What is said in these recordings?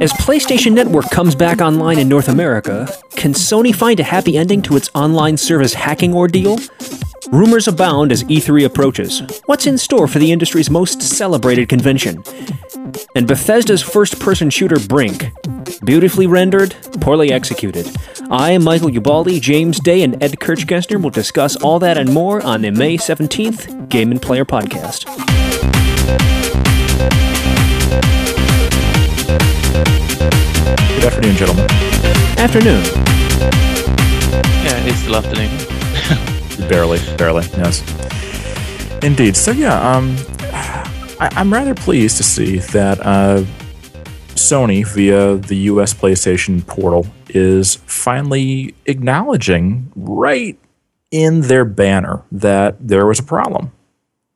As PlayStation Network comes back online in North America, can Sony find a happy ending to its online service hacking ordeal? Rumors abound as E3 approaches. What's in store for the industry's most celebrated convention? And Bethesda's first person shooter Brink. Beautifully rendered, poorly executed. I, Michael Ubaldi, James Day, and Ed Kirchgessner will discuss all that and more on the May 17th Game and Player Podcast. Good afternoon, gentlemen. Afternoon. Yeah, it's still afternoon. barely, barely, yes. Indeed. So yeah, um, I, am rather pleased to see that uh, Sony, via the U.S. PlayStation portal, is finally acknowledging right in their banner that there was a problem.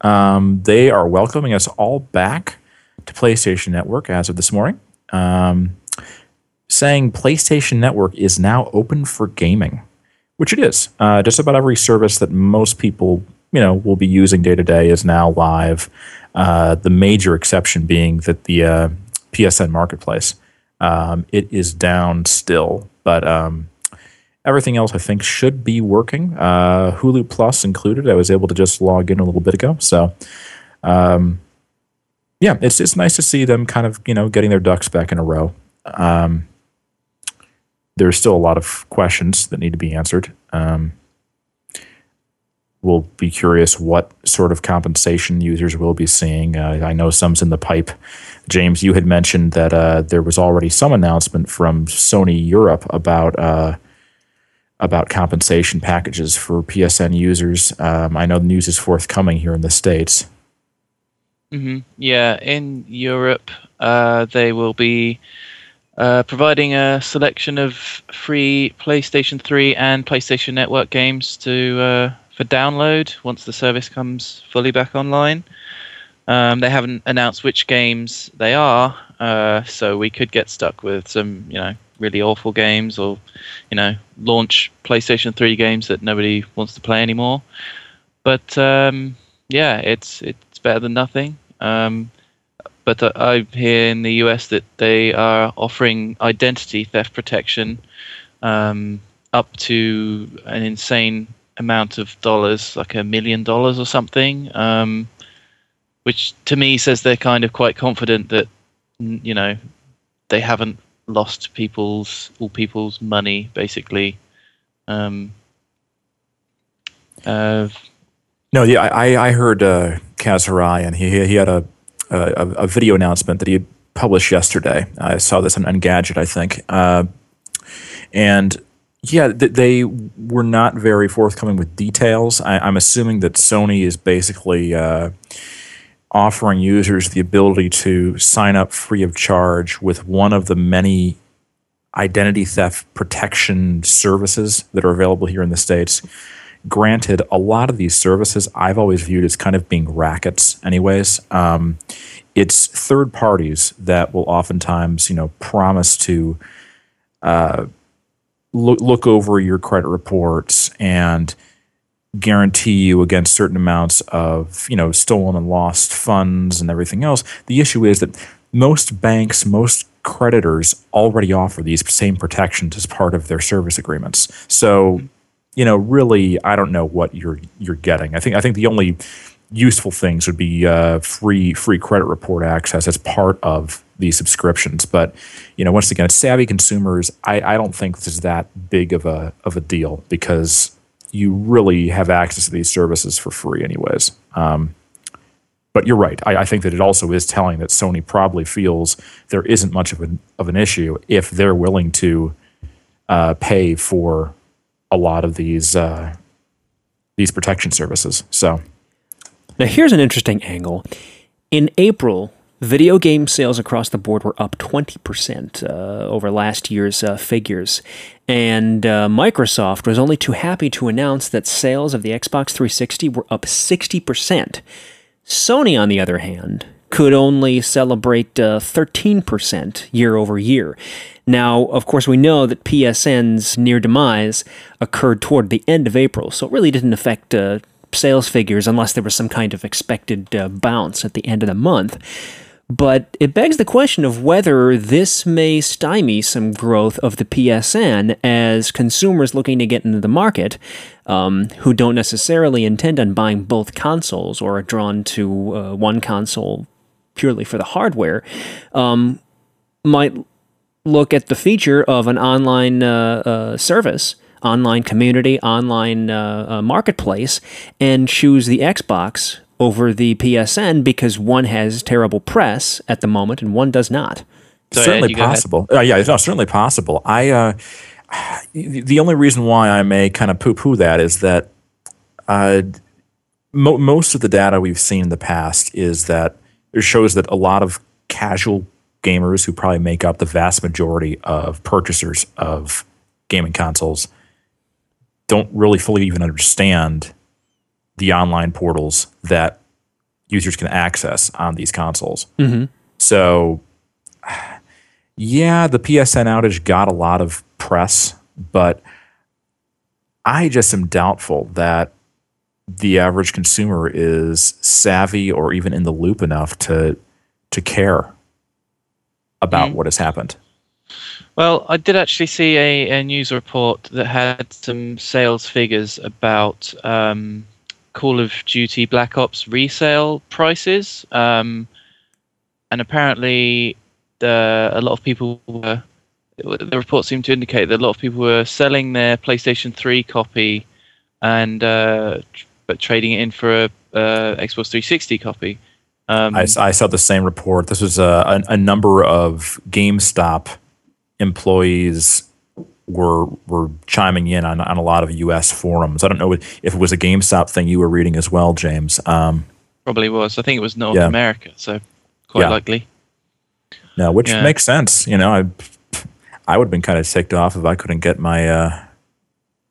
Um, they are welcoming us all back to PlayStation Network as of this morning. Um, saying PlayStation Network is now open for gaming, which it is. Uh, just about every service that most people you know will be using day to day is now live. Uh, the major exception being that the uh, PSN Marketplace um, it is down still, but um, everything else I think should be working. Uh, Hulu Plus included. I was able to just log in a little bit ago, so. Um, yeah, it's it's nice to see them kind of you know getting their ducks back in a row. Um, there's still a lot of questions that need to be answered. Um, we'll be curious what sort of compensation users will be seeing. Uh, I know some's in the pipe. James, you had mentioned that uh, there was already some announcement from Sony Europe about uh, about compensation packages for PSN users. Um, I know the news is forthcoming here in the states. Mm-hmm. Yeah, in Europe, uh, they will be uh, providing a selection of free PlayStation 3 and PlayStation Network games to uh, for download once the service comes fully back online. Um, they haven't announced which games they are, uh, so we could get stuck with some, you know, really awful games or, you know, launch PlayStation 3 games that nobody wants to play anymore. But um, yeah, it's it's better than nothing. Um, but uh, I hear in the US that they are offering identity theft protection um, up to an insane amount of dollars, like a million dollars or something. Um, which to me says they're kind of quite confident that you know they haven't lost people's all people's money basically. Um, uh, no, yeah, I I heard uh, Kaz Hirai, and he he had a a, a, video announcement that he published yesterday. I saw this on Engadget, I think. Uh, and yeah, th- they were not very forthcoming with details. I, am assuming that Sony is basically uh, offering users the ability to sign up free of charge with one of the many identity theft protection services that are available here in the States. Granted, a lot of these services I've always viewed as kind of being rackets, anyways. Um, it's third parties that will oftentimes, you know, promise to uh, look, look over your credit reports and guarantee you against certain amounts of, you know, stolen and lost funds and everything else. The issue is that most banks, most creditors already offer these same protections as part of their service agreements. So you know, really, I don't know what you're you're getting. I think I think the only useful things would be uh, free free credit report access as part of these subscriptions. But you know, once again, savvy consumers, I, I don't think this is that big of a of a deal because you really have access to these services for free, anyways. Um, but you're right. I, I, think that it also is telling that Sony probably feels there isn't much of an of an issue if they're willing to uh, pay for a lot of these uh, these protection services. So now here's an interesting angle. In April, video game sales across the board were up 20% uh, over last year's uh, figures. And uh, Microsoft was only too happy to announce that sales of the Xbox 360 were up 60%. Sony, on the other hand, could only celebrate uh, 13% year over year. Now, of course, we know that PSN's near demise occurred toward the end of April, so it really didn't affect uh, sales figures unless there was some kind of expected uh, bounce at the end of the month. But it begs the question of whether this may stymie some growth of the PSN as consumers looking to get into the market, um, who don't necessarily intend on buying both consoles or are drawn to uh, one console purely for the hardware, um, might look at the feature of an online uh, uh, service, online community, online uh, uh, marketplace, and choose the Xbox over the PSN because one has terrible press at the moment and one does not. So, certainly Ed, ahead. possible. Uh, yeah, no, certainly possible. I uh, the the only reason why I may kind of poo poo that is that uh, mo- most of the data we've seen in the past is that it shows that a lot of casual gamers who probably make up the vast majority of purchasers of gaming consoles don't really fully even understand the online portals that users can access on these consoles. Mm-hmm. So, yeah, the PSN outage got a lot of press, but I just am doubtful that the average consumer is savvy or even in the loop enough to to care about what has happened. Well, I did actually see a, a news report that had some sales figures about um, Call of Duty Black Ops resale prices, um, and apparently, the, a lot of people were. The report seemed to indicate that a lot of people were selling their PlayStation 3 copy, and uh, but trading it in for a uh, Xbox 360 copy. Um, I, I saw the same report. This was a, a, a number of GameStop employees were were chiming in on, on a lot of U.S. forums. I don't know if it was a GameStop thing you were reading as well, James. Um, probably was. I think it was North Yeah. America, so quite Yeah. likely. no, which Yeah. makes sense. You know, I I would have been kind of ticked off if I couldn't get my uh,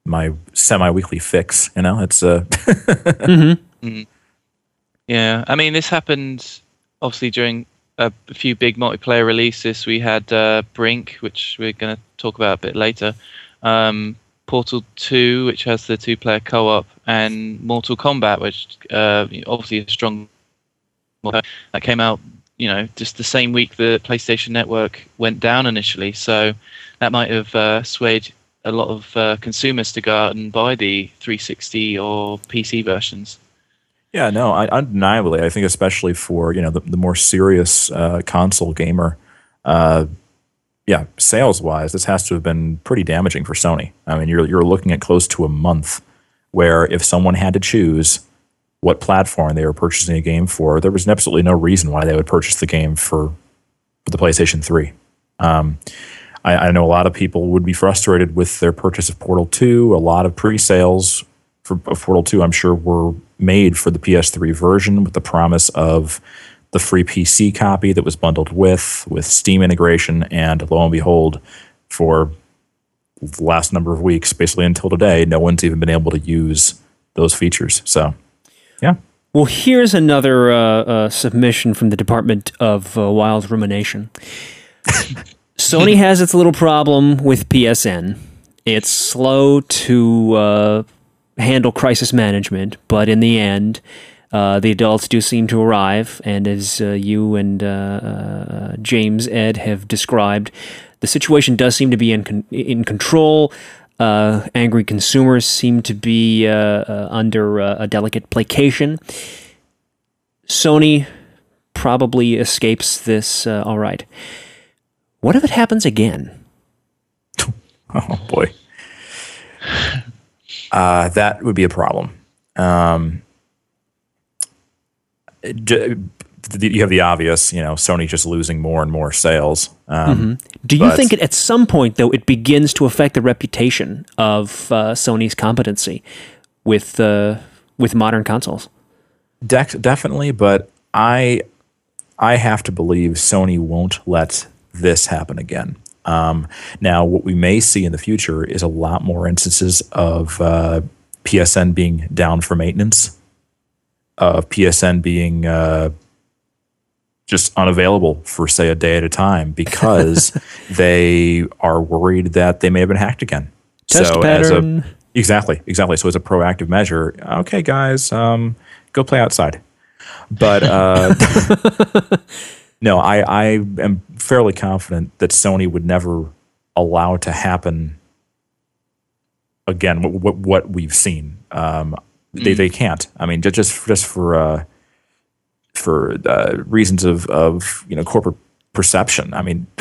my semi weekly fix. You know, it's uh, Yeah, I mean, this happened obviously during a, a few big multiplayer releases. We had uh, Brink, which we're going to talk about a bit later, um, Portal 2, which has the two player co op, and Mortal Kombat, which uh, obviously a strong. That came out, you know, just the same week the PlayStation Network went down initially. So that might have uh, swayed a lot of uh, consumers to go out and buy the 360 or PC versions. Yeah, no, I, undeniably, I think especially for you know the, the more serious uh, console gamer, uh, yeah, sales wise, this has to have been pretty damaging for Sony. I mean, you're you're looking at close to a month where if someone had to choose what platform they were purchasing a game for, there was absolutely no reason why they would purchase the game for, for the PlayStation Three. Um, I, I know a lot of people would be frustrated with their purchase of Portal Two. A lot of pre-sales for of Portal 2, I'm sure, were made for the PS3 version with the promise of the free PC copy that was bundled with with Steam integration. And lo and behold, for the last number of weeks, basically until today, no one's even been able to use those features. So, yeah. Well, here's another uh, uh, submission from the Department of uh, Wild Rumination. Sony has its little problem with PSN. It's slow to uh, handle crisis management, but in the end, uh, the adults do seem to arrive. And as uh, you and uh, uh, James Ed have described, the situation does seem to be in con- in control. Uh, angry consumers seem to be uh, uh, under uh, a delicate placation. Sony probably escapes this uh, all right. What if it happens again? Oh boy, uh, that would be a problem. Um, you have the obvious, you know, Sony just losing more and more sales. Um, Do you think it, at some point, though, it begins to affect the reputation of uh, Sony's competency with uh, with modern consoles? Dec- definitely, but I I have to believe Sony won't let this happen again. Um, now, what we may see in the future is a lot more instances of uh, PSN being down for maintenance, of PSN being uh, just unavailable for say a day at a time because they are worried that they may have been hacked again. Test as a pattern. Exactly, exactly. So as a proactive measure, okay, guys, um, go play outside. But uh, no, I, I am fairly confident that Sony would never allow it to happen again. What, what, what we've seen, um, they they can't. I mean, ju- just just for uh, for uh, reasons of of you know corporate perception. I mean.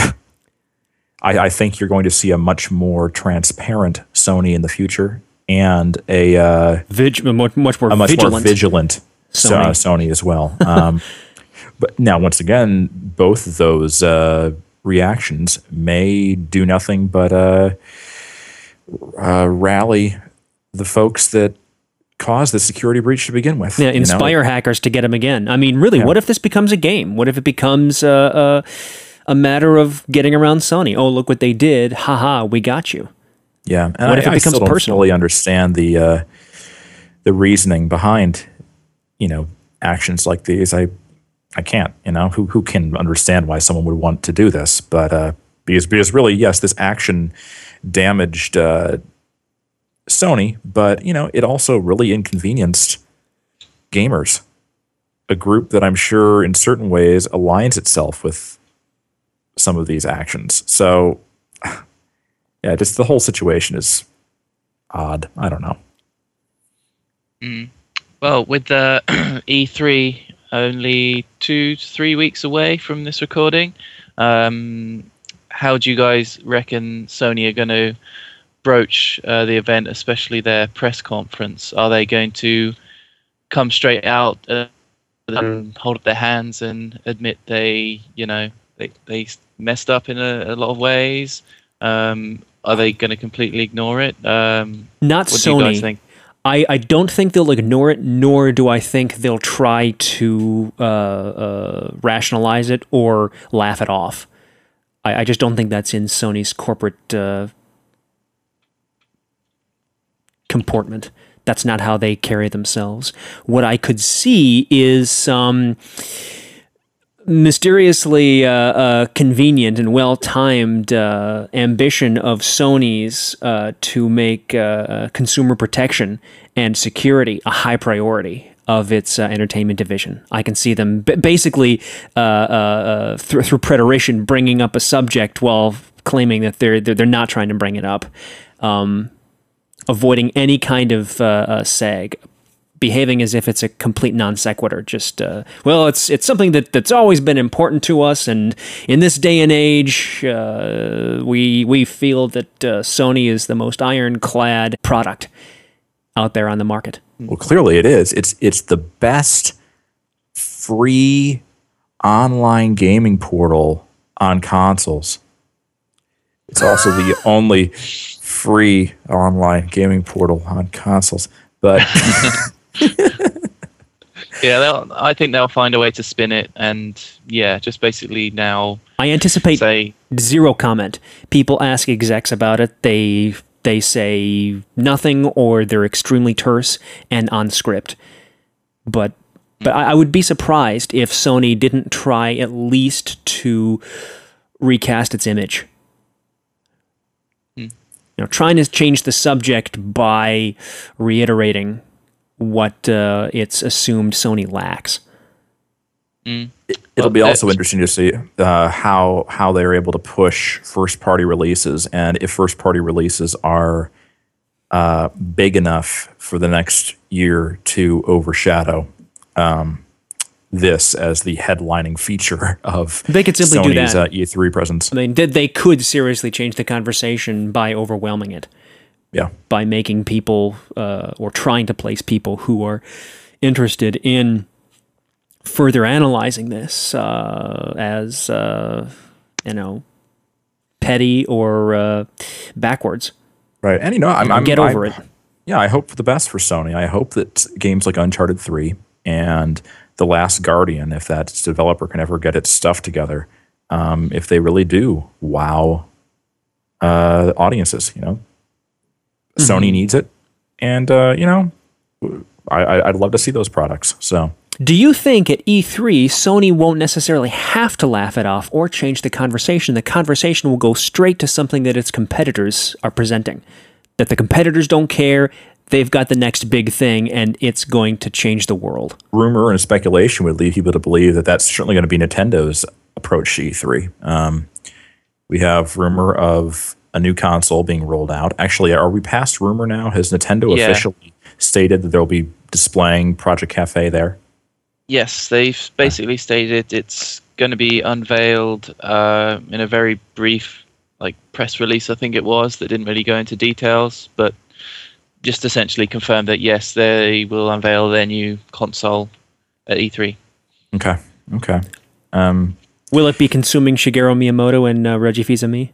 I, I think you're going to see a much more transparent Sony in the future and a uh, Vig- much, much more a much vigilant. more vigilant Sony, Sony. Sony as well. Um, but now, once again, both of those uh, reactions may do nothing but uh, uh, rally the folks that caused the security breach to begin with. yeah, you know? inspire hackers to get them again. I mean, really, what if this becomes a game? What if it becomes uh, uh, a matter of getting around Sony? Oh, look what they did! Haha, we got you. Yeah, and What I, if it I becomes still don't personal? fully understand the uh, the reasoning behind you know actions like these. I I can't. You know who who can understand why someone would want to do this? But uh, because because really, yes, this action damaged uh, Sony, but you know it also really inconvenienced gamers, a group that I'm sure in certain ways aligns itself with some of these actions. So yeah, just the whole situation is odd. I don't know. Well, with the E3 only two to three weeks away from this recording, um, how do you guys reckon Sony are going to broach uh, the event, especially their press conference? Are they going to come straight out uh, and hold up their hands and admit they, you know, they, they messed up in a, a lot of ways? Um, are they going to completely ignore it? Um, Not what do you guys Sony. I, I don't think they'll ignore it, nor do I think they'll try to uh, uh, rationalize it or laugh it off. I, I just don't think that's in Sony's corporate uh, comportment. That's not how they carry themselves. What I could see is some mysteriously uh, uh, convenient and well timed uh, ambition of Sony's uh, to make uh, consumer protection and security a high priority of its uh, entertainment division. I can see them b- basically uh, uh, uh, through, preterition bringing up a subject while claiming that they're they're, they're not trying to bring it up. Um, avoiding any kind of uh, uh, sag, behaving as if it's a complete non sequitur. Just uh, well, it's it's something that that's always been important to us, and in this day and age, uh, we we feel that uh, Sony is the most ironclad product out there on the market. Well, clearly it is. It's it's the best free online gaming portal on consoles. It's also the only free online gaming portal on consoles. But Yeah, they'll, I think they'll find a way to spin it, and yeah, just basically now I anticipate say zero comment. People ask execs about it. They they say nothing or they're extremely terse and on script. But but I, I would be surprised if Sony didn't try at least to recast its image. Hmm. You know, trying to change the subject by reiterating what uh, it's assumed Sony lacks. it'll be also interesting to see uh, how how they're able to push first party releases and if first party releases are uh, big enough for the next year to overshadow um, this as the headlining feature of They could simply do that. Uh, E3 presence. I mean, they, they could seriously change the conversation by overwhelming it. Yeah. by making people uh, or trying to place people who are interested in further analyzing this uh, as uh, you know petty or uh, backwards. Right. And you know, I'm, I'm Get over I'm- it. Yeah, I hope for the best for Sony. I hope that games like Uncharted 3 and The Last Guardian, if that developer can ever get its stuff together, um, if they really do wow uh, audiences, you know, Mm-hmm. Sony needs it. And, uh, you know, I, I, I'd love to see those products. So, Do you think at E3 Sony won't necessarily have to laugh it off or change the conversation? The conversation will go straight to something that its competitors are presenting. That the competitors don't care, they've got the next big thing and it's going to change the world. rumor and speculation would lead people to believe that that's certainly going to be Nintendo's approach to E3. Um, we have rumor of a new console being rolled out. Actually, are we past rumor now? Has Nintendo Yeah. officially stated that they'll be displaying Project Cafe there? Yes, they've basically stated it's going to be unveiled uh, in a very brief, like press release. I think it was that didn't really go into details, but just essentially confirmed that yes, they will unveil their new console at E E3. Okay. Okay. Um, Will it be consuming Shigeru Miyamoto and uh, Reggie Fils-Aimé?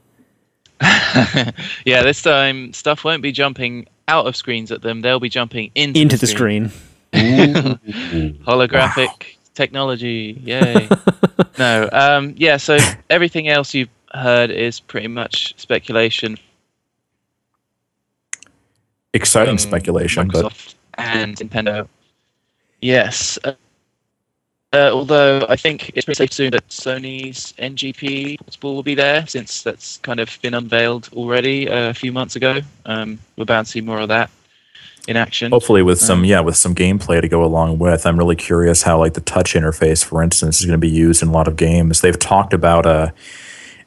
Yeah, this time stuff won't be jumping out of screens at them; they'll be jumping into, into the screen? holographic technology yay no um yeah so everything else you've heard is pretty much speculation exciting from speculation, but and Nintendo. Yes. Uh, although I think it's pretty safe soon that Sony's NGP portable will be there, since that's kind of been unveiled already uh, a few months ago. Um, we're bound to see more of that in action. hopefully with some Um, yeah with some gameplay to go along with. I'm really curious how like the touch interface, for instance, is going to be used in a lot of games. They've talked about uh,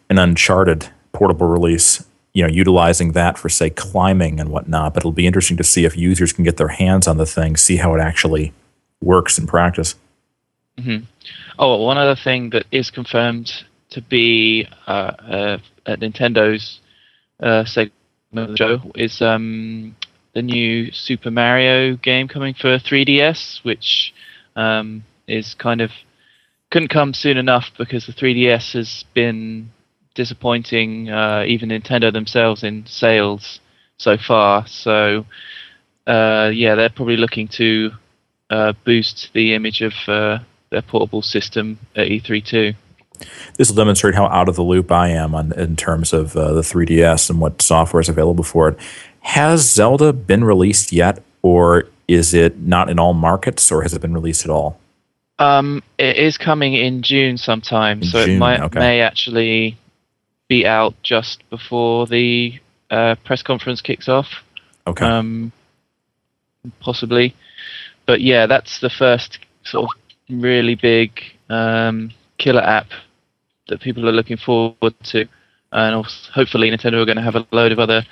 an Uncharted portable release. You know, utilizing that for say climbing and whatnot. But it'll be interesting to see if users can get their hands on the thing, see how it actually works in practice. Oh, one other thing that is confirmed to be uh, uh, at Nintendo's uh, segment of the show is um, the new Super Mario game coming for 3DS, which um, is kind of couldn't come soon enough because the 3DS has been disappointing uh, even Nintendo themselves in sales so far. So uh, yeah, they're probably looking to uh, boost the image of uh, their portable system at E3 too. This will demonstrate how out of the loop I am on in terms of uh, the 3DS and what software is available for it. Has Zelda been released yet, or is it not in all markets, or has it been released at all? Um, it is coming in June sometime, In so June, it might okay. may actually be out just before the uh, press conference kicks off. Okay. um, possibly. But yeah, that's the first sort of really big um, killer app that people are looking forward to, and also, hopefully Nintendo are going to have a load of other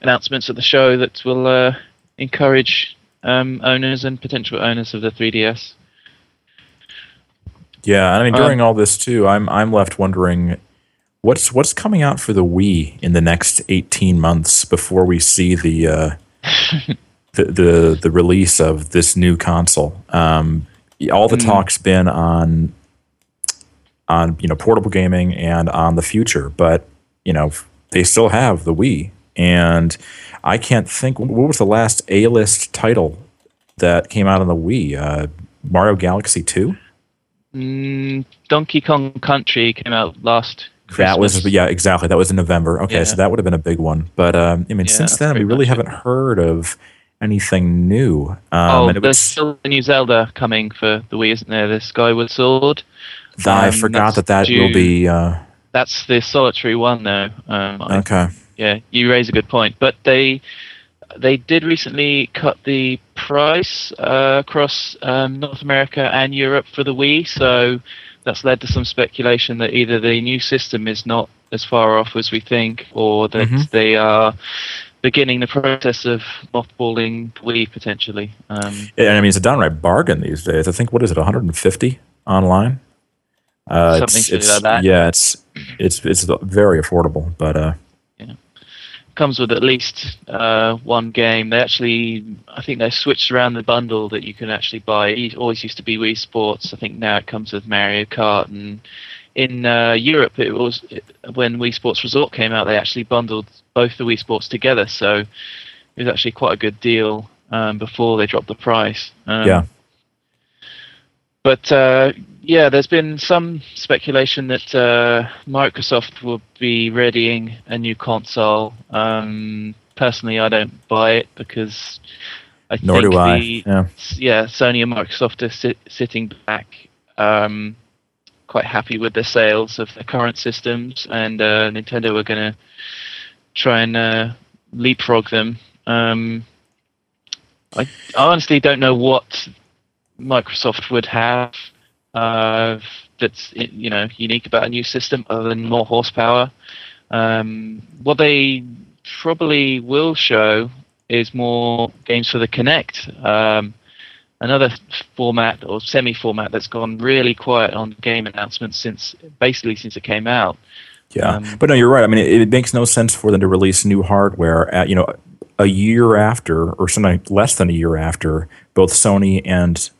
announcements at the show that will uh, encourage um, owners and potential owners of the 3DS. yeah, I mean um, during all this too, I'm I'm left wondering what's what's coming out for the Wii in the next 18 months before we see the uh, the, the the release of this new console. Um, all the Hmm. talk's been on on you know portable gaming and on the future, but you know they still have the Wii, and I can't think what was the last A list title that came out on the Wii. Uh, Mario Galaxy Two. Mm, Donkey Kong Country came out last. That was yeah, exactly. That was in November. Okay, Yeah. so that would have been a big one. But um, I mean, Yeah, since then we really haven't heard of anything new. Um, oh, there's was, still a new Zelda coming for the Wii, isn't there? The Skyward Sword. I um, forgot that's that that will be uh, That's the solitary one, though. Um, I okay. Yeah, you raise a good point. But they they did recently cut the price uh, across um, North America and Europe for the Wii, so that's led to some speculation that either the new system is not as far off as we think, or that Mhm. they are beginning the process of mothballing Wii potentially. Um, And I mean, it's a downright bargain these days. I think what is it, 150 online? Uh, Something it's, it's, like that. Yeah, it's it's it's very affordable, but uh, comes with at least uh, one game. They actually, I think they switched around the bundle that you can actually buy. It always used to be Wii Sports. I think now it comes with Mario Kart. And in uh, Europe, it was when Wii Sports Resort came out. They actually bundled both the Wii Sports together, so it was actually quite a good deal um, before they dropped the price. Um, Yeah. But uh, yeah, there's been some speculation that uh, Microsoft will be readying a new console. Um, personally, I don't buy it because I nor think do I. the Yeah. yeah Sony and Microsoft are sit, sitting back, um, quite happy with their sales of their current systems, and uh, Nintendo are going to try and uh, leapfrog them. Um, I, I honestly don't know what Microsoft would have uh, that's you know unique about a new system other than more horsepower. Um, what they probably will show is more games for the Kinect. Um, another format or semi-format that's gone really quiet on game announcements since basically since it came out. Yeah, um, but no, you're right. I mean, it, it, makes no sense for them to release new hardware at you know a year after, or something less than a year after, both Sony and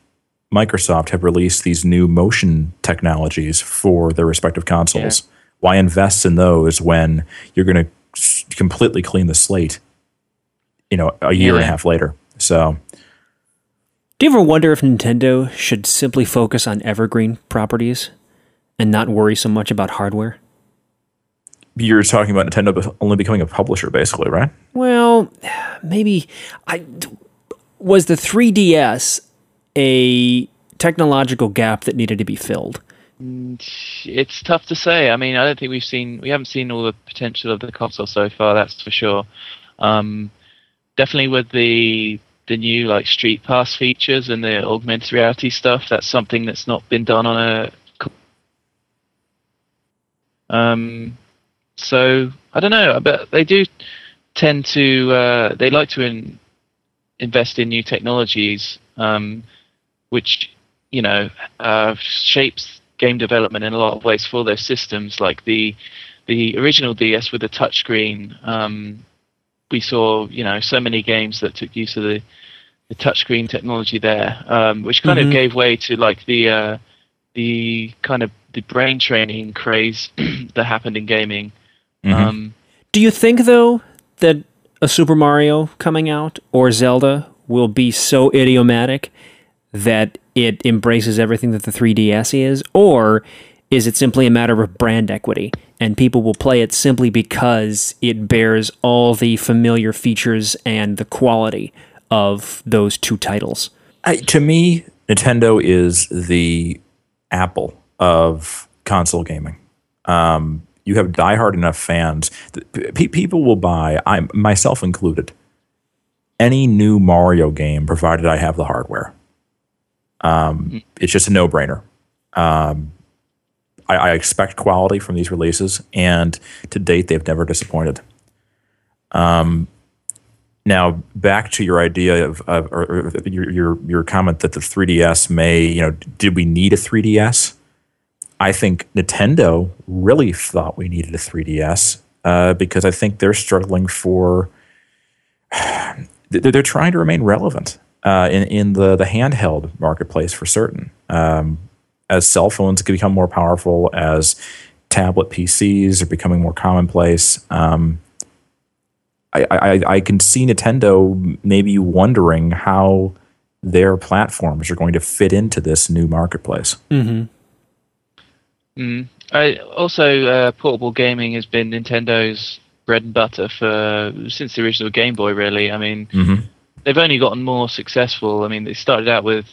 Microsoft have released these new motion technologies for their respective consoles. Yeah. Why invest in those when you're going to completely clean the slate? You know, a year yeah. and a half later. So, do you ever wonder if Nintendo should simply focus on evergreen properties and not worry so much about hardware? You're talking about Nintendo only becoming a publisher, basically, right? Well, maybe I was the 3DS a technological gap that needed to be filled? It's tough to say. I mean, I don't think we've seen we haven't seen all the potential of the console so far. That's for sure. Um, definitely with the the new like Street Pass features and the augmented reality stuff. That's something that's not been done on a. Um, so I don't know, but they do tend to uh, they like to in, invest in new technologies. Um, which you know uh, shapes game development in a lot of ways for their systems. Like the the original DS with the touchscreen, um, we saw you know so many games that took use of the the touchscreen technology there, um, which kind mm-hmm. of gave way to like the uh, the kind of the brain training craze that happened in gaming. Mm-hmm. Um, Do you think though that a Super Mario coming out or Zelda will be so idiomatic that it embraces everything that the 3DS is, or is it simply a matter of brand equity and people will play it simply because it bears all the familiar features and the quality of those two titles? I, to me, Nintendo is the Apple of console gaming. Um, you have diehard enough fans. That people will buy, I myself included, any new Mario game provided I have the hardware. Um, mm-hmm. It's just a no brainer. Um, I, I, expect quality from these releases, and to date, they've never disappointed. Um, now, back to your idea of, of or, your, your, your comment that the 3DS may, you know, did we need a 3DS? I think Nintendo really thought we needed a 3DS uh, because I think they're struggling for. They're, they're trying to remain relevant uh, in in the the handheld marketplace for certain. Um, as cell phones become more powerful, as tablet PCs are becoming more commonplace, um, I, I, I can see Nintendo maybe wondering how their platforms are going to fit into this new marketplace. Mm-hmm. Mm. I, also, uh, portable gaming has been Nintendo's bread and butter for since the original Game Boy. Really, I mean, mm-hmm they've only gotten more successful. I mean, they started out with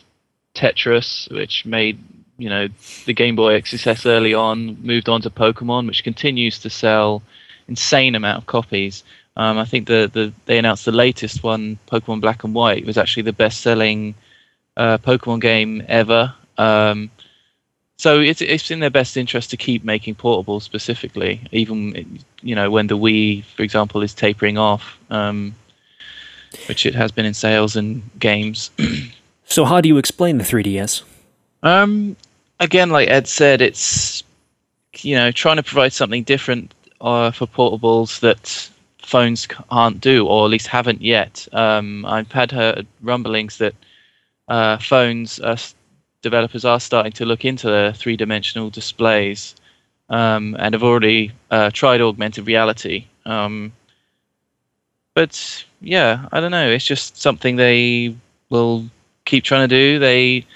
Tetris, which made you know the Game Boy a success early on. Moved on to Pokemon, which continues to sell insane amount of copies. Um, I think the, the they announced the latest one, Pokemon Black and White, was actually the best-selling uh, Pokemon game ever. Um, so it's it's in their best interest to keep making portables specifically, even you know when the Wii, for example, is tapering off. Um, which it has been in sales and games. so, how do you explain the 3DS? Um, again, like Ed said, it's you know trying to provide something different uh, for portables that phones can't do, or at least haven't yet. Um, I've had heard rumblings that uh, phones uh, developers are starting to look into the three-dimensional displays um, and have already uh, tried augmented reality. Um, but yeah, I don't know. It's just something they will keep trying to do. They,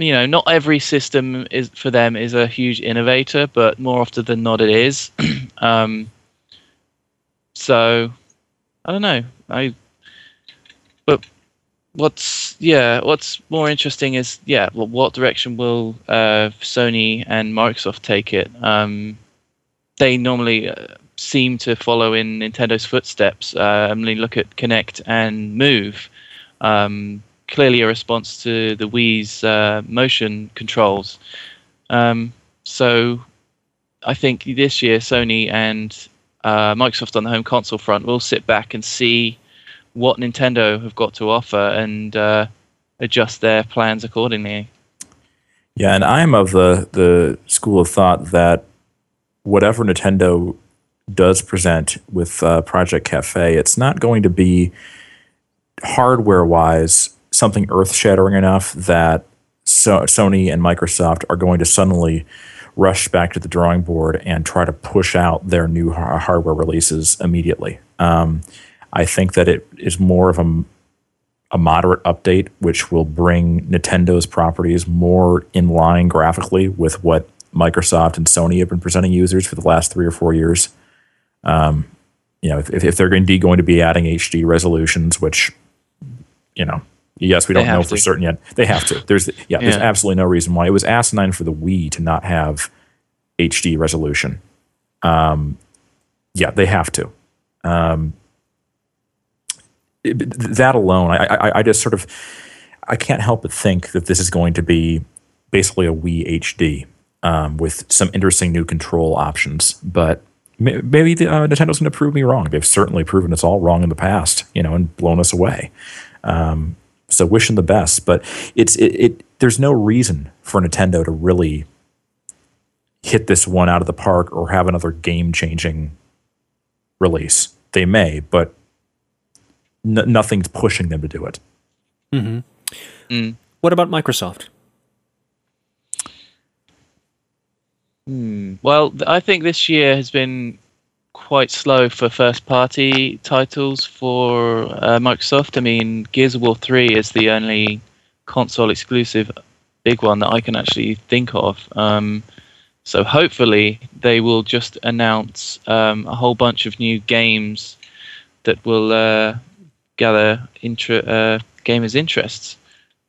you know, not every system is for them is a huge innovator, but more often than not, it is. um, so I don't know. I, but what's yeah, what's more interesting is yeah, what direction will uh, Sony and Microsoft take it? Um, they normally uh, seem to follow in Nintendo's footsteps. Uh, I mean, look at Kinect and Move. Um, clearly, a response to the Wii's uh, motion controls. Um, so I think this year Sony and uh, Microsoft on the home console front will sit back and see what Nintendo have got to offer and uh, adjust their plans accordingly. Yeah, and I'm of the the school of thought that whatever Nintendo does present with uh, Project Cafe, it's not going to be hardware wise something earth shattering enough that so- Sony and Microsoft are going to suddenly rush back to the drawing board and try to push out their new ha- hardware releases immediately. Um, I think that it is more of a, a moderate update, which will bring Nintendo's properties more in line graphically with what Microsoft and Sony have been presenting users for the last three or four years. Um, you know, if, if they're indeed going to be adding HD resolutions, which, you know, yes, we don't know have for certain yet. They have to. There's yeah, there's absolutely no reason why. It was asinine for the Wii to not have HD resolution. Um, yeah, they have to. Um, it- that alone, I, I, I just sort of, I can't help but think that this is going to be basically a Wii HD um, with some interesting new control options. But maybe the, uh, Nintendo's going to prove me wrong. They've certainly proven us all wrong in the past, you know, and blown us away. Um, so wish them the best, but it's it, it. There's no reason for Nintendo to really hit this one out of the park or have another game-changing release. They may, but n- nothing's pushing them to do it. Mm-hmm. Mm. What about Microsoft? Hmm. Well, I think this year has been quite slow for first party titles for uh, Microsoft. I mean, Gears of War 3 is the only console exclusive big one that I can actually think of. Um, so hopefully they will just announce um, a whole bunch of new games that will uh, gather inter- uh, gamers' interests.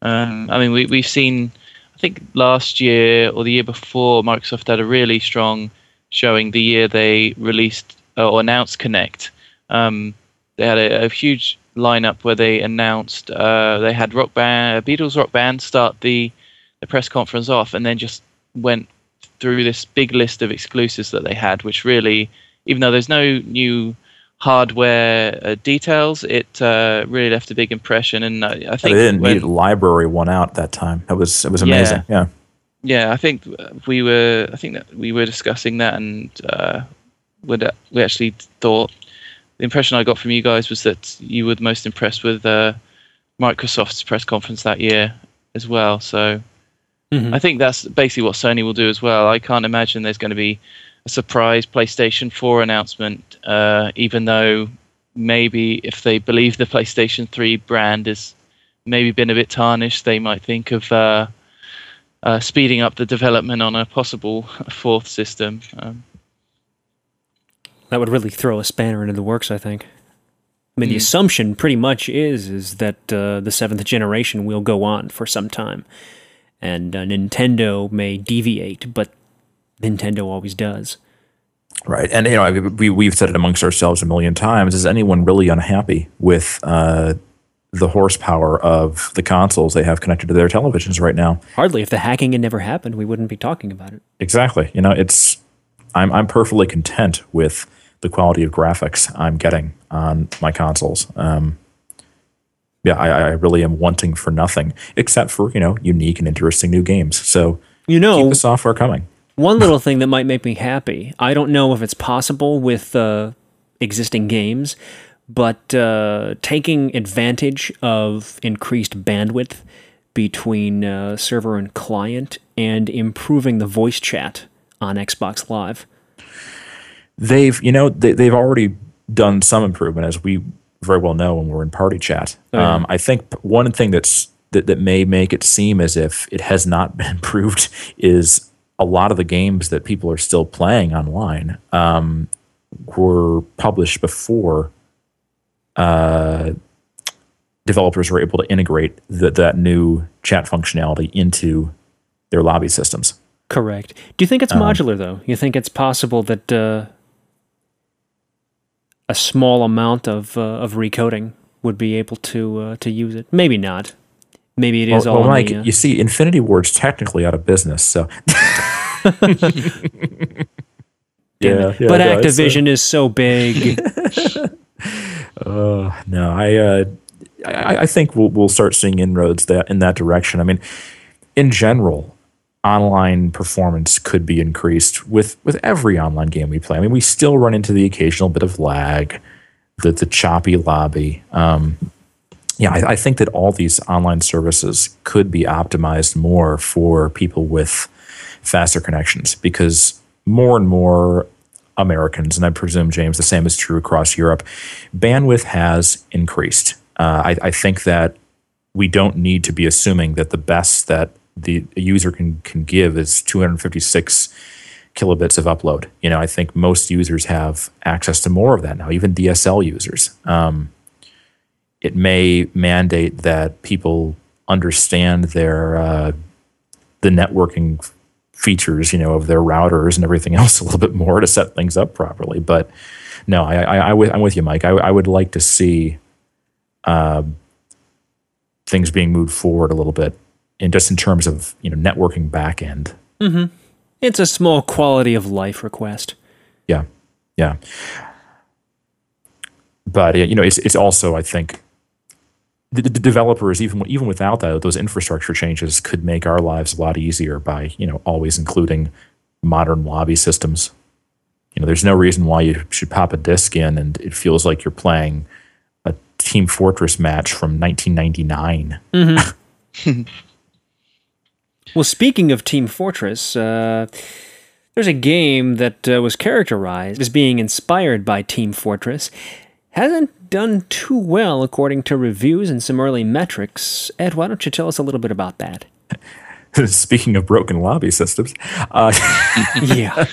Um, I mean, we, we've seen, I think last year or the year before, Microsoft had a really strong showing the year they released uh, or announced Kinect. Um, they had a, a huge lineup where they announced uh, they had rock band, Beatles rock band start the, the press conference off, and then just went through this big list of exclusives that they had, which really, even though there's no new hardware uh, details, it uh, really left a big impression. And I, I They think didn't when- need library one out that time. That was it was Yeah. amazing. Yeah. yeah, I think we were. I think that we were discussing that, and uh, would we actually thought the impression I got from you guys was that you were the most impressed with uh, Microsoft's press conference that year as well. So Mhm. I think that's basically what Sony will do as well. I can't imagine there's going to be a surprise PlayStation 4 announcement, uh, even though maybe if they believe the PlayStation 3 brand has maybe been a bit tarnished, they might think of uh, uh, speeding up the development on a possible fourth system. Um, That would really throw a spanner into the works, I think. I mean, the assumption pretty much is is that uh, the seventh generation will go on for some time, and uh, Nintendo may deviate, but Nintendo always does. Right. And you know, we we've said it amongst ourselves a million times. Is anyone really unhappy with uh, the horsepower of the consoles they have connected to their televisions right now? Hardly. If the hacking had never happened, we wouldn't be talking about it. Exactly. You know, it's I'm I'm perfectly content with the quality of graphics I'm getting on my consoles. Um, yeah, I, I really am wanting for nothing except for you know unique and interesting new games. So You know, keep the software coming. One little thing that might make me happy. I don't know if it's possible with uh, existing games, but uh, taking advantage of increased bandwidth between uh, server and client and improving the voice chat on Xbox Live. They've you know they, they've already done some improvement as we very well know when we're in party chat. yeah. um, I think one thing that's that, that may make it seem as if it has not been improved is a lot of the games that people are still playing online um, were published before uh, developers were able to integrate the, that new chat functionality into their lobby systems. Correct. Do you think it's modular, though? You think it's possible that uh, a small amount of, uh, of recoding would be able to uh, to use it? Maybe not. Maybe it is Well, all well, Mike, the, uh, you see, Infinity Ward's technically out of business, so yeah, yeah, but no, uh, Activision is so big. Uh, no, I, uh, I, I think we'll we'll start seeing inroads that in that direction. I mean, in general, online performance could be increased with with every online game we play. I mean, we still run into the occasional bit of lag, the the choppy lobby. Um, yeah, I, I think that all these online services could be optimized more for people with faster connections because more and more Americans, and I presume, James, the same is true across Europe, bandwidth has increased. Uh, I, I think that we don't need to be assuming that the best that the user can, can give is 256 kilobits of upload. You know, I think most users have access to more of that now, even DSL users. Um, it may mandate that people understand their uh, the networking features, you know, of their routers and everything else a little bit more to set things up properly. But no, I, I, I am with you, Mike. I, I, would like to see uh, things being moved forward a little bit, and just in terms of you know networking back end. Mm-hmm. It's a small quality of life request. Yeah, yeah. But you know, it's it's also I think the, the, developers, even even without that, those infrastructure changes could make our lives a lot easier by you know always including modern lobby systems. You know, there's no reason why you should pop a disc in and it feels like you're playing a Team Fortress match from 1999. Mm-hmm. well, speaking of Team Fortress, uh, there's a game that uh, was characterized as being inspired by Team Fortress. Hasn't done too well according to reviews and some early metrics. Ed, why don't you tell us a little bit about that? Speaking of broken lobby systems, uh, yeah,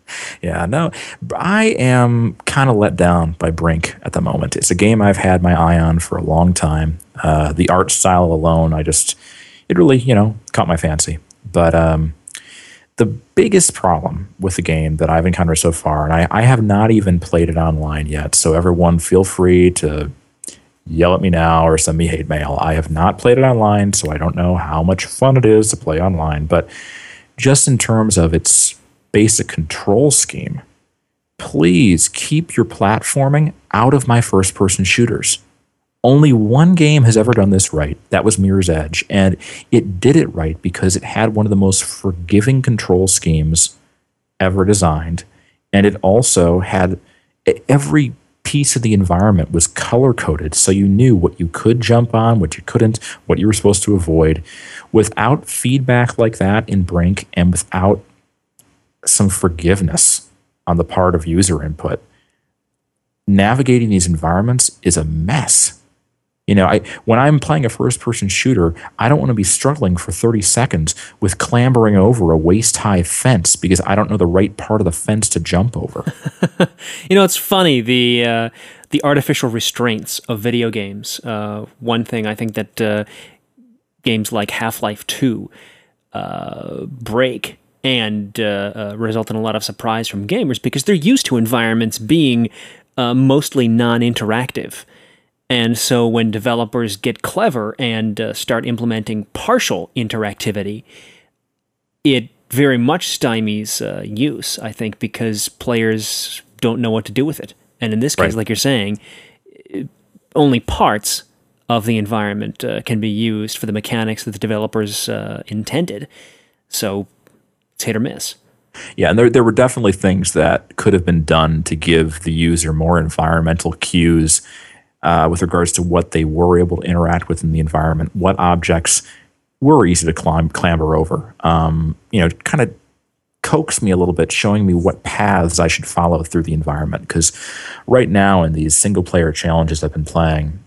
yeah, no, I am kind of let down by Brink at the moment. It's a game I've had my eye on for a long time. Uh, the art style alone, I just, it really, you know, caught my fancy. But um, the biggest problem with the game that I've encountered so far, and I, I, have not even played it online yet, so everyone feel free to yell at me now or send me hate mail. I have not played it online, so I don't know how much fun it is to play online, but just in terms of its basic control scheme, please keep your platforming out of my first person shooters. Only one game has ever done this right. That was Mirror's Edge. And it did it right because it had one of the most forgiving control schemes ever designed. And it also had every piece of the environment was color coded so you knew what you could jump on, what you couldn't, what you were supposed to avoid. Without feedback like that in Brink and without some forgiveness on the part of user input, navigating these environments is a mess. You know, I when I'm playing a first person shooter, I don't want to be struggling for 30 seconds with clambering over a waist high fence because I don't know the right part of the fence to jump over. you know, it's funny the uh, the artificial restraints of video games. Uh, one thing I think that uh, games like Half Life Two uh, break and uh, uh, result in a lot of surprise from gamers because they're used to environments being mostly non interactive. And so when developers get clever and uh, start implementing partial interactivity, it very much stymies uh, use, I think, because players don't know what to do with it. And in this case, right. like you're saying, only parts of the environment uh, can be used for the mechanics that the developers uh, intended. So it's hit or miss. Yeah, and there, there were definitely things that could have been done to give the user more environmental cues uh, with regards to what they were able to interact with in the environment, what objects were easy to climb, clamber over. Um, you know, kind of coax me a little bit, showing me what paths I should follow through the environment. Because right now, in these single player challenges I've been playing,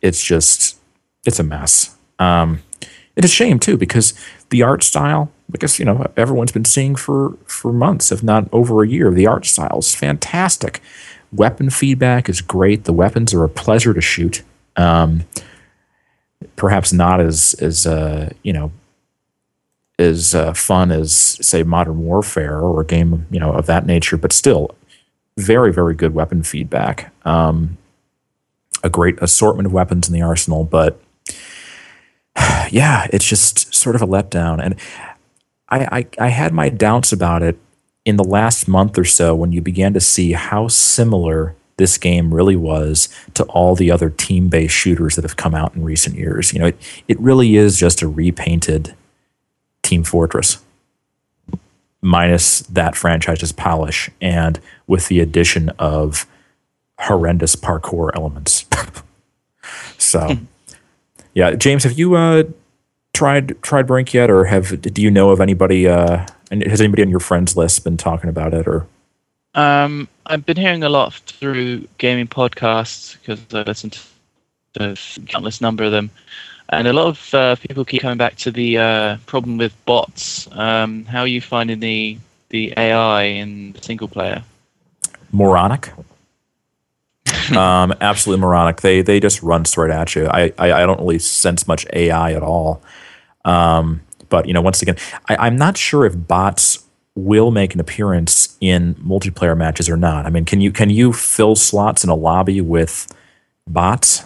it's just it's a mess. Um, it's a shame too because the art style, I guess you know everyone's been seeing for for months, if not over a year. The art style is fantastic. Weapon feedback is great. The weapons are a pleasure to shoot. Um, perhaps not as as uh, you know as uh, fun as say Modern Warfare or a game you know of that nature, but still very very good weapon feedback. Um, a great assortment of weapons in the arsenal, but yeah, it's just sort of a letdown. And I, I, I had my doubts about it in the last month or so when you began to see how similar this game really was to all the other team based shooters that have come out in recent years. You know, it, it really is just a repainted Team Fortress minus that franchise's polish and with the addition of horrendous parkour elements. so, yeah, James, have you uh, tried tried Brink yet, or have do you know of anybody? Uh, and has anybody on your friends list been talking about it, or? Um, I've been hearing a lot through gaming podcasts because I listen to a countless number of them, and a lot of uh, people keep coming back to the uh, problem with bots. Um, how are you finding the the AI in the single player? Moronic. um, absolutely moronic. They they just run straight at you. I, I, I don't really sense much AI at all. Um, but you know, once again, I, I'm not sure if bots will make an appearance in multiplayer matches or not. I mean, can you can you fill slots in a lobby with bots?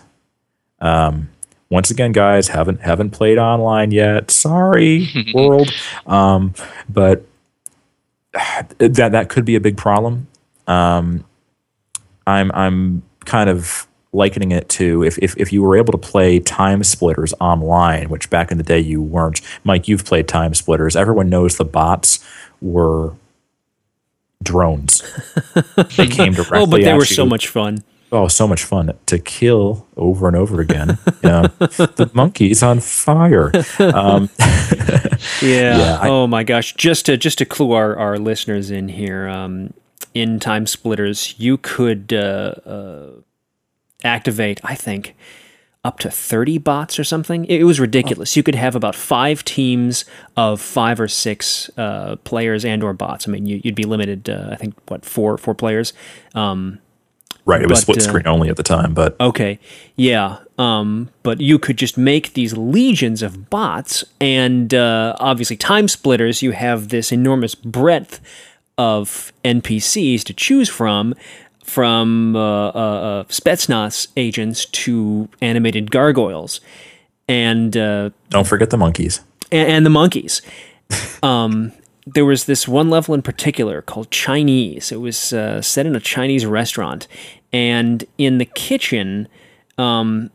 Um, once again, guys, haven't haven't played online yet. Sorry, world. Um, but that that could be a big problem. Um, I'm I'm kind of likening it to if, if if you were able to play TimeSplitters online, which back in the day you weren't. Mike, you've played TimeSplitters. Everyone knows the bots were drones. they came directly. oh, but they were you. so much fun. Oh, so much fun to kill over and over again. Yeah, the monkey's on fire. Um, yeah. yeah I, oh my gosh! Just to just to clue our, our listeners in here, um, in TimeSplitters, you could uh, uh, activate. I think up to 30 bots or something. It was ridiculous. You could have about five teams of five or six uh, players and or bots. I mean, you, would be limited, uh, I think, what, four four players. Um, right. It was but, split uh, screen only at the time, but okay, yeah. Um, but you could just make these legions of bots, and uh, obviously, TimeSplitters. You have this enormous breadth of NPCs to choose from from uh, uh, uh, Spetsnaz agents to animated gargoyles, and uh, don't forget the monkeys and, and the monkeys. um, there was this one level in particular called Chinese. It was uh, set in a Chinese restaurant, and in the kitchen, um,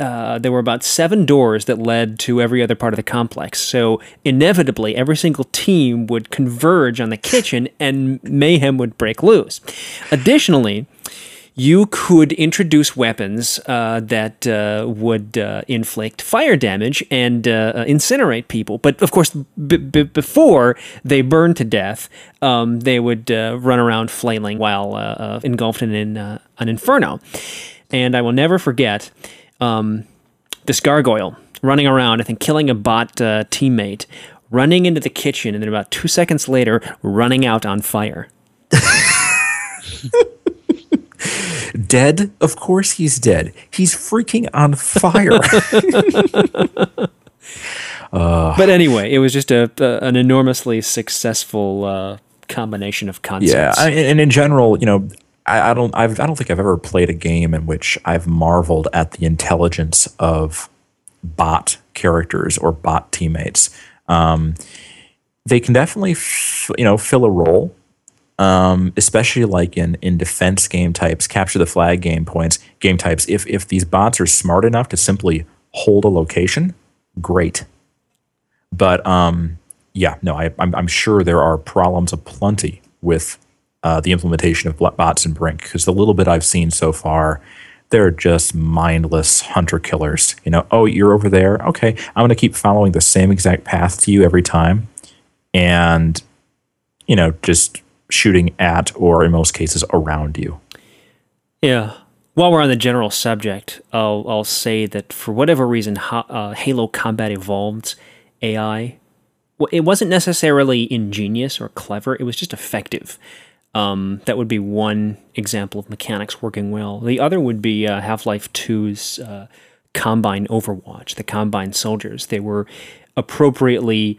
uh, there were about seven doors that led to every other part of the complex. So inevitably, every single team would converge on the kitchen and mayhem would break loose. Additionally, you could introduce weapons uh, that uh, would uh, inflict fire damage and uh, incinerate people. But of course, b- b- before they burned to death, um, they would run around flailing while engulfed in an inferno. And I will never forget um, this gargoyle running around, I think killing a bot uh, teammate, running into the kitchen, and then about two seconds later, running out on fire. dead? Of course he's dead. He's freaking on fire. uh, but anyway, it was just a, a an enormously successful uh, combination of concepts. Yeah, and in general, you know, I, I don't I've, I don't think I've ever played a game in which I've marveled at the intelligence of bot characters or bot teammates. Um, they can definitely f- you know fill a role, um, especially like in in defense game types, capture the flag game points game types. If if these bots are smart enough to simply hold a location, great. But um, yeah, no, I, I'm, I'm sure there are problems aplenty with uh, the implementation of bots and Brink because the little bit I've seen so far, they're just mindless hunter killers. You know, oh, you're over there. Okay, I'm going to keep following the same exact path to you every time, and you know, just shooting at or in most cases around you. Yeah. While we're on the general subject, I'll I'll say that for whatever reason, uh, Halo Combat Evolved's AI, it wasn't necessarily ingenious or clever. It was just effective. Um, that would be one example of mechanics working well. The other would be uh, Half Life 2's uh, Combine Overwatch, the Combine soldiers. They were appropriately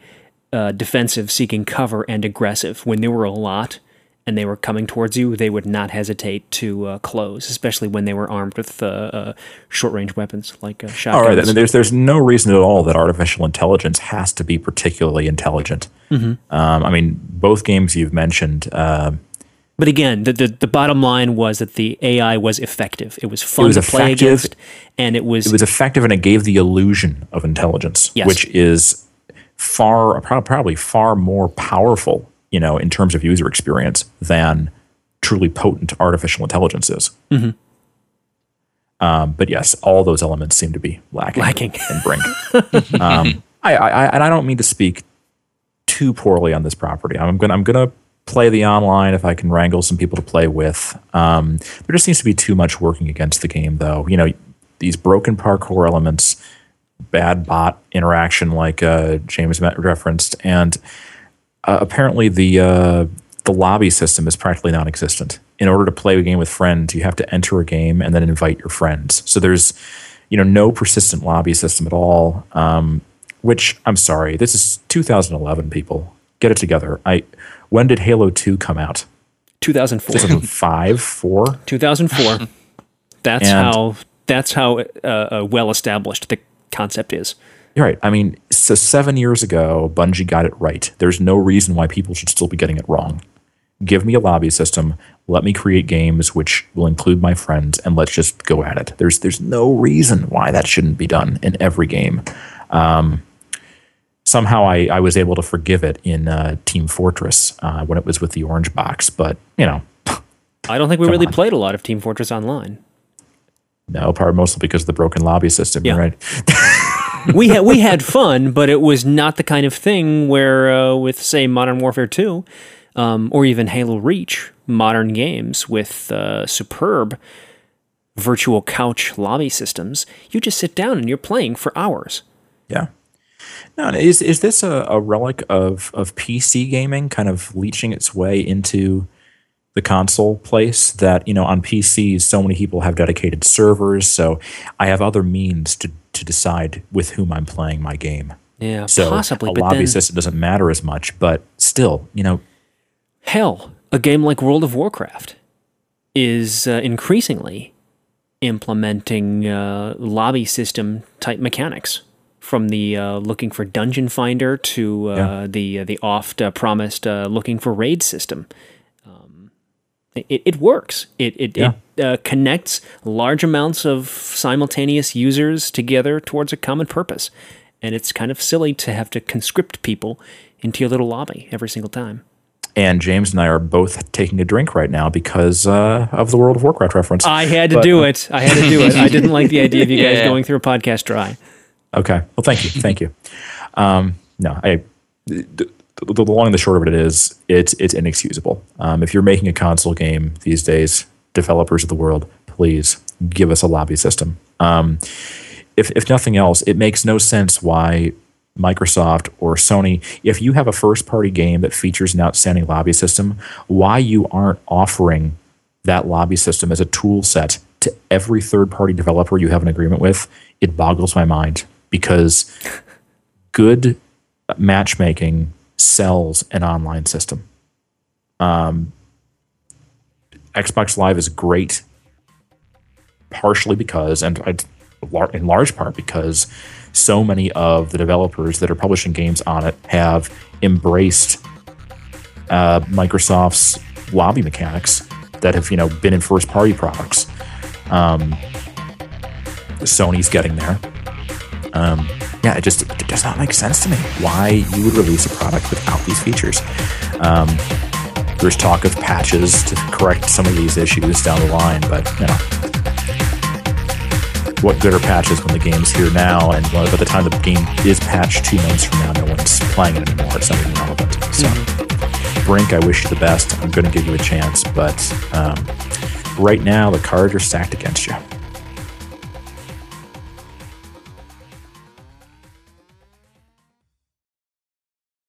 uh, defensive, seeking cover, and aggressive. When there were a lot, and they were coming towards you, they would not hesitate to uh, close, especially when they were armed with uh, uh, short range weapons like uh, shotguns. All right, there's there's no reason at all that artificial intelligence has to be particularly intelligent. Um, I mean, both games you've mentioned. But again, the, the the bottom line was that the AI was effective. It was fun was to play effective. against, and it was, it was effective and it gave the illusion of intelligence, Yes. which is far probably far more powerful, you know, in terms of user experience than truly potent artificial intelligence is. Mm-hmm. Um, but yes, all those elements seem to be lacking. Lacking. in Brink. um, I, I, I, and I don't mean to speak too poorly on this property. I'm gonna I'm gonna play the online if I can wrangle some people to play with. Um, there just seems to be too much working against the game, though. You know, these broken parkour elements, bad bot interaction, like uh, James referenced, and uh, apparently the uh, the lobby system is practically non-existent. In order to play a game with friends, you have to enter a game and then invite your friends. So there's, you know, no persistent lobby system at all. Um, which I'm sorry, this is 2011. People, get it together. I when did Halo 2 come out? 2004. 2005, four. 2004. That's And- how that's how uh, uh, well established the concept is. You're right. I mean, so seven years ago, Bungie got it right. There's no reason why people should still be getting it wrong. Give me a lobby system. Let me create games which will include my friends, and let's just go at it. There's there's no reason why that shouldn't be done in every game. Um, somehow I, I was able to forgive it in uh, Team Fortress uh, when it was with the orange box, but you know, I don't think we really on. played a lot of Team Fortress Online. no, part mostly because of the broken lobby system. Yeah. Right. we had we had fun, but it was not the kind of thing where uh, with say Modern Warfare Two, um, or even Halo Reach, modern games with uh, superb virtual couch lobby systems, you just sit down and you're playing for hours. Yeah. No, is is this a, a relic of of PC gaming, kind of leeching its way into the console place? That you know, on PCs, so many people have dedicated servers, so I have other means to to decide with whom I'm playing my game. Yeah, So possibly, a but lobby then system doesn't matter as much, but still, you know, hell, a game like World of Warcraft is uh, increasingly implementing uh, lobby system type mechanics. From the uh, looking for dungeon finder to uh, Yeah. the uh, the oft uh, promised uh, looking for raid system, um, it, it works. It it, Yeah. it uh, connects large amounts of simultaneous users together towards a common purpose, and it's kind of silly to have to conscript people into your little lobby every single time. and James and I are both taking a drink right now because uh, of the World of Warcraft reference. I had to But- do it. I had to do it. I didn't like the idea of you guys Yeah. going through a podcast dry. Okay. Well, thank you. Thank you. Um, no, I. The, the, long and the short of it is, it's it's inexcusable. Um, if you're making a console game these days, developers of the world, please give us a lobby system. Um, if if nothing else, it makes no sense why Microsoft or Sony, if you have a first party game that features an outstanding lobby system, why you aren't offering that lobby system as a tool set to every third party developer you have an agreement with, it boggles my mind because good matchmaking sells an online system. Um, Xbox Live is great, partially because, and in large part because, so many of the developers that are publishing games on it have embraced uh, Microsoft's lobby mechanics that have you know been in first party products. Um, Sony's getting there. Um, yeah, it just it does not make sense to me why you would release a product without these features. Um, there's talk of patches to correct some of these issues down the line, but you know, what good are patches when the game's here now? And by the time the game is patched two months from now, no one's playing it anymore. It's not even relevant. So, Brink, I wish you the best. I'm going to give you a chance, but um, right now the cards are stacked against you.